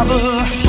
Trouble.